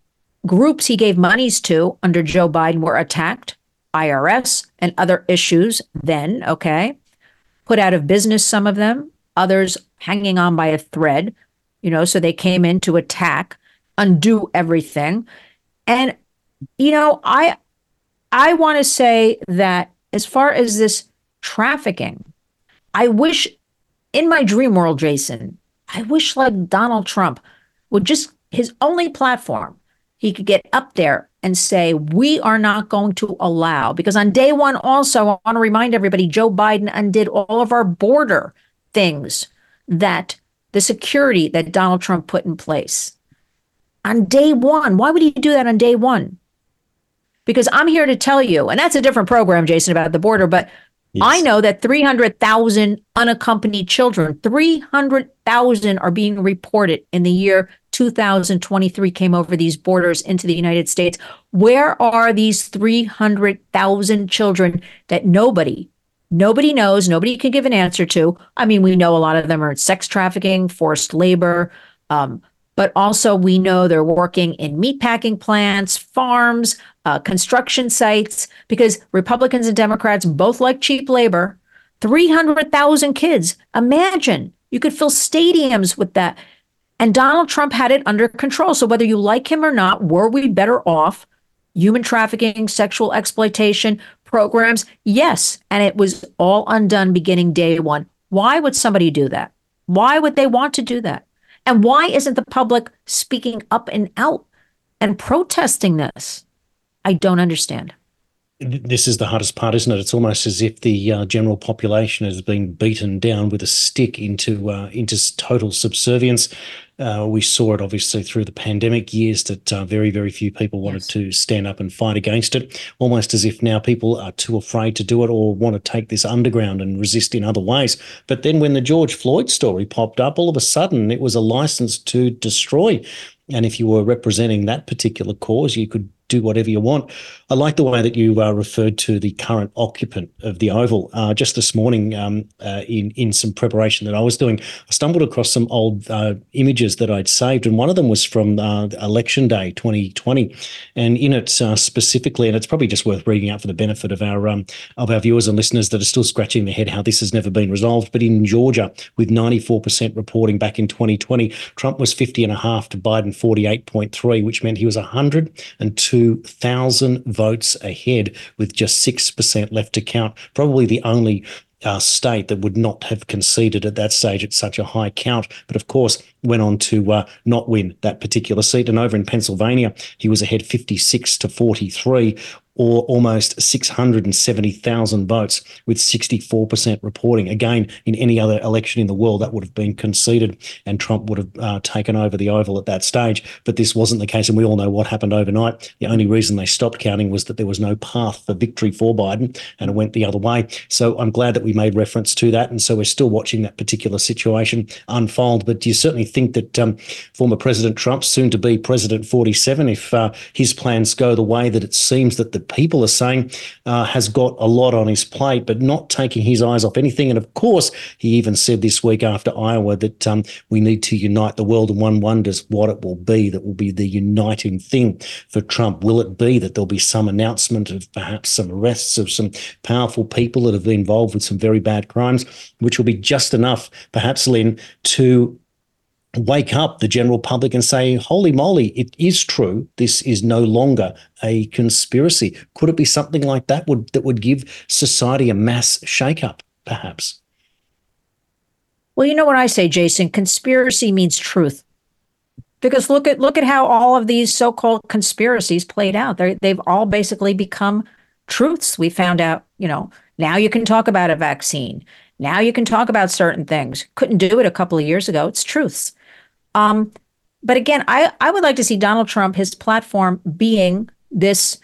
groups he gave monies to under Joe Biden were attacked, IRS and other issues then, okay? Put out of business some of them, others hanging on by a thread, you know, so they came in to attack undo everything. And you know, I I want to say that as far as this trafficking, I wish in my dream world, Jason, I wish like Donald Trump would just his only platform, he could get up there and say, we are not going to allow, because on day one, also, I want to remind everybody Joe Biden undid all of our border things that the security that Donald Trump put in place on day one. Why would he do that on day one? Because I'm here to tell you, and that's a different program, Jason, about the border, but I know that 300,000 unaccompanied children, 300,000 are being reported in the year 2023 came over these borders into the United States. Where are these 300,000 children that nobody, nobody knows, nobody can give an answer to? I mean, we know a lot of them are sex trafficking, forced labor, um, but also we know they're working in meatpacking plants, farms, uh, construction sites, because Republicans and Democrats both like cheap labor. 300,000 kids. Imagine you could fill stadiums with that. And Donald Trump had it under control. So whether you like him or not, were we better off? Human trafficking, sexual exploitation programs, yes. And it was all undone beginning day one. Why would somebody do that? Why would they want to do that? And why isn't the public speaking up and out and protesting this? I don't understand. This is the hardest part, isn't it? It's almost as if the uh, general population has been beaten down with a stick into uh, into total subservience. Uh, we saw it obviously through the pandemic years that uh, very, very few people wanted yes. to stand up and fight against it, almost as if now people are too afraid to do it or want to take this underground and resist in other ways. But then when the George Floyd story popped up, all of a sudden it was a license to destroy. And if you were representing that particular cause, you could do whatever you want. I like the way that you uh, referred to the current occupant of the Oval. Uh, just this morning, um, uh, in in some preparation that I was doing, I stumbled across some old uh, images that I'd saved, and one of them was from uh, Election Day 2020, and in it uh, specifically, and it's probably just worth reading out for the benefit of our um, of our viewers and listeners that are still scratching their head how this has never been resolved. But in Georgia, with 94% reporting back in 2020, Trump was 50 and a half to Biden 48.3, which meant he was 102 2,000 votes ahead with just 6% left to count. Probably the only uh, state that would not have conceded at that stage at such a high count. But of course, went on to uh, not win that particular seat. And over in Pennsylvania, he was ahead 56 to 43, or almost 670,000 votes with 64% reporting. Again, in any other election in the world, that would have been conceded and Trump would have uh, taken over the Oval at that stage. But this wasn't the case. And we all know what happened overnight. The only reason they stopped counting was that there was no path for victory for Biden and it went the other way. So I'm glad that we made reference to that. And so we're still watching that particular situation unfold. But do you certainly think that um, former President Trump, soon to be President 47, if uh, his plans go the way that it seems that the people are saying uh, has got a lot on his plate, but not taking his eyes off anything. And of course, he even said this week after Iowa that um, we need to unite the world, and one wonders what it will be that will be the uniting thing for Trump. Will it be that there'll be some announcement of perhaps some arrests of some powerful people that have been involved with some very bad crimes, which will be just enough, perhaps, Lynn, to wake up the general public and say, holy moly, it is true. This is no longer a conspiracy. Could it be something like that would that would give society a mass shakeup, perhaps? Well, you know what I say, Jason? Conspiracy means truth. Because look at look at how all of these so-called conspiracies played out. they they've all basically become truths. We found out, you know, now you can talk about a vaccine. Now you can talk about certain things. Couldn't do it a couple of years ago. It's truths. Um, but again, I, I would like to see Donald Trump, his platform being this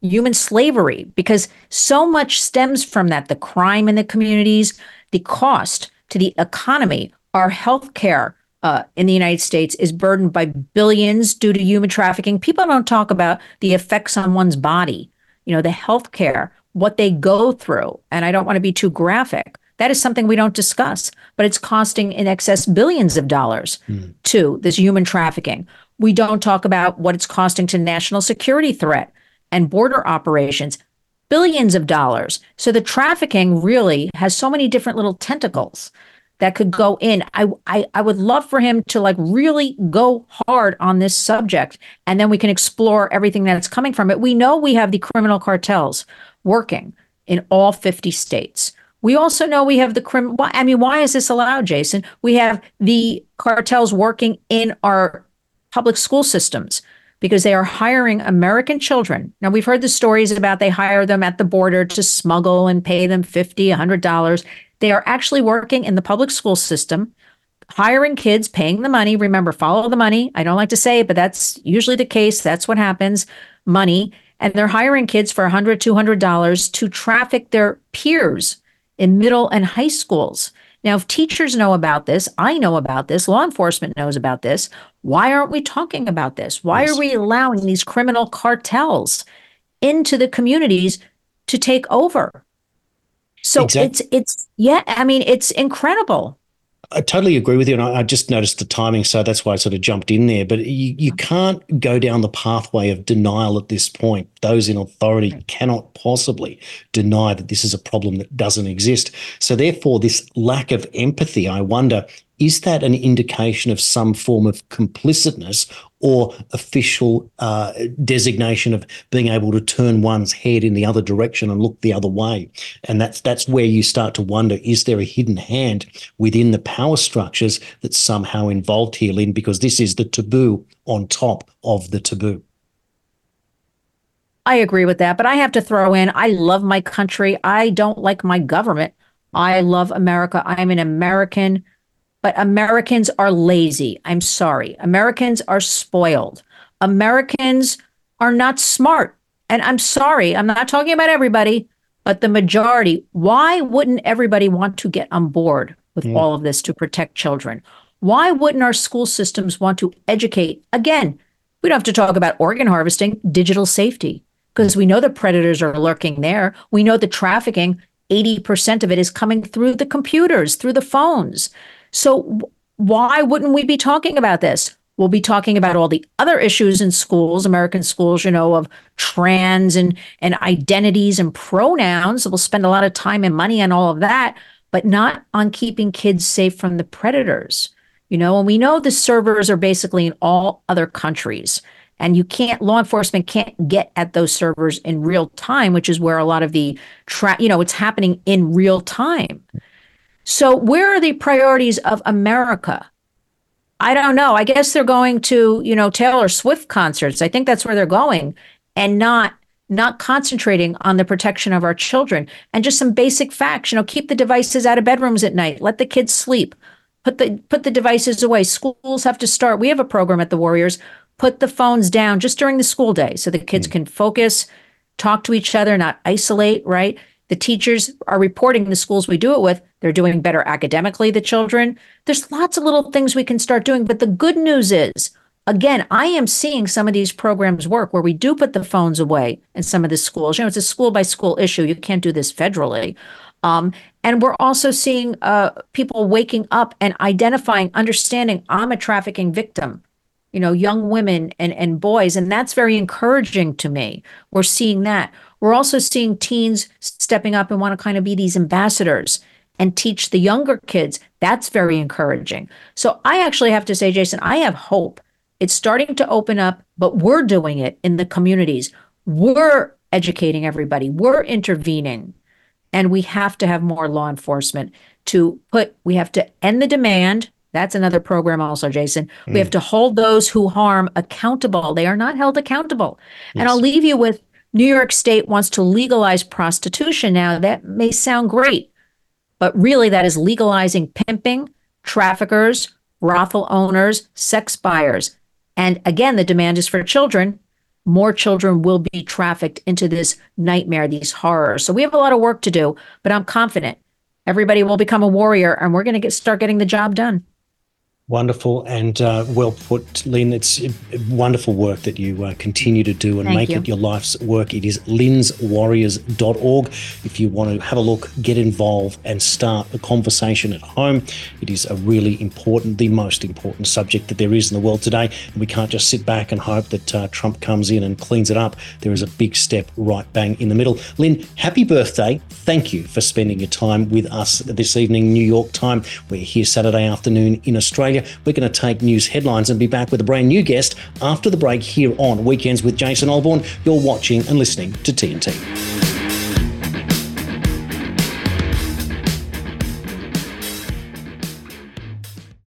human slavery, because so much stems from that the crime in the communities, the cost to the economy, our health care uh, in the United States is burdened by billions due to human trafficking. People don't talk about the effects on one's body, you know, the health care, what they go through. And I don't want to be too graphic, that is something we don't discuss, but it's costing in excess billions of dollars mm. to this human trafficking. We don't talk about what it's costing to national security threat and border operations, billions of dollars. So the trafficking really has so many different little tentacles that could go in. I, I I would love for him to like really go hard on this subject and then we can explore everything that's coming from it. We know we have the criminal cartels working in all 50 states. We also know we have the crim. I mean, why is this allowed, Jason? We have the cartels working in our public school systems because they are hiring American children. Now, we've heard the stories about they hire them at the border to smuggle and pay them $50, $100. They are actually working in the public school system, hiring kids, paying the money. Remember, follow the money. I don't like to say it, but that's usually the case. That's what happens money. And they're hiring kids for $100, $200 to traffic their peers in middle and high schools. Now, if teachers know about this, I know about this, law enforcement knows about this, why aren't we talking about this? Why yes. are we allowing these criminal cartels into the communities to take over? So exactly. it's it's yeah, I mean it's incredible. I totally agree with you. And I, I, just noticed the timing. So that's why I sort of jumped in there. But you, you can't go down the pathway of denial at this point. Those in authority cannot possibly deny that this is a problem that doesn't exist. So, therefore, this lack of empathy, I wonder, is that an indication of some form of complicitness or official uh, designation of being able to turn one's head in the other direction and look the other way? And that's that's where you start to wonder: is there a hidden hand within the power structures that's somehow involved here, Lynn? Because this is the taboo on top of the taboo. I agree with that, but I have to throw in: I love my country. I don't like my government. I love America. I'm an American but Americans are lazy. I'm sorry. Americans are spoiled. Americans are not smart. And I'm sorry, I'm not talking about everybody, but the majority. Why wouldn't everybody want to get on board with mm. all of this to protect children? Why wouldn't our school systems want to educate? Again, we don't have to talk about organ harvesting, digital safety, because we know the predators are lurking there. We know the trafficking, 80% of it is coming through the computers, through the phones. So why wouldn't we be talking about this? We'll be talking about all the other issues in schools, American schools, you know, of trans and and identities and pronouns. We'll spend a lot of time and money on all of that, but not on keeping kids safe from the predators. You know, and we know the servers are basically in all other countries. And you can't, law enforcement can't get at those servers in real time, which is where a lot of the, tra- you know, it's happening in real time. So, where are the priorities of America? I don't know. I guess they're going to, you know, Taylor Swift concerts. I think that's where they're going and not not concentrating on the protection of our children and just some basic facts, you know, keep the devices out of bedrooms at night, let the kids sleep. Put the put the devices away. Schools have to start. We have a program at the Warriors. Put the phones down just during the school day so the kids mm. can focus, talk to each other, not isolate, right? The teachers are reporting the schools we do it with, they're doing better academically, the children. There's lots of little things we can start doing. But the good news is again, I am seeing some of these programs work where we do put the phones away in some of the schools. You know, it's a school by school issue. You can't do this federally. Um, and we're also seeing uh, people waking up and identifying, understanding I'm a trafficking victim, you know, young women and, and boys. And that's very encouraging to me. We're seeing that. We're also seeing teens stepping up and want to kind of be these ambassadors and teach the younger kids. That's very encouraging. So I actually have to say, Jason, I have hope. It's starting to open up, but we're doing it in the communities. We're educating everybody, we're intervening. And we have to have more law enforcement to put, we have to end the demand. That's another program, also, Jason. Mm. We have to hold those who harm accountable. They are not held accountable. Yes. And I'll leave you with New York State wants to legalize prostitution now. That may sound great, but really that is legalizing pimping, traffickers, brothel owners, sex buyers. And again, the demand is for children. More children will be trafficked into this nightmare, these horrors. So we have a lot of work to do, but I'm confident everybody will become a warrior and we're going to get start getting the job done. Wonderful and uh, well put, Lynn. It's wonderful work that you uh, continue to do and Thank make you. it your life's work. It is lynnswarriors.org. If you want to have a look, get involved, and start a conversation at home, it is a really important, the most important subject that there is in the world today. And we can't just sit back and hope that uh, Trump comes in and cleans it up. There is a big step right bang in the middle. Lynn, happy birthday. Thank you for spending your time with us this evening, New York time. We're here Saturday afternoon in Australia. We're going to take news headlines and be back with a brand new guest after the break here on Weekends with Jason Olbourne. You're watching and listening to TNT.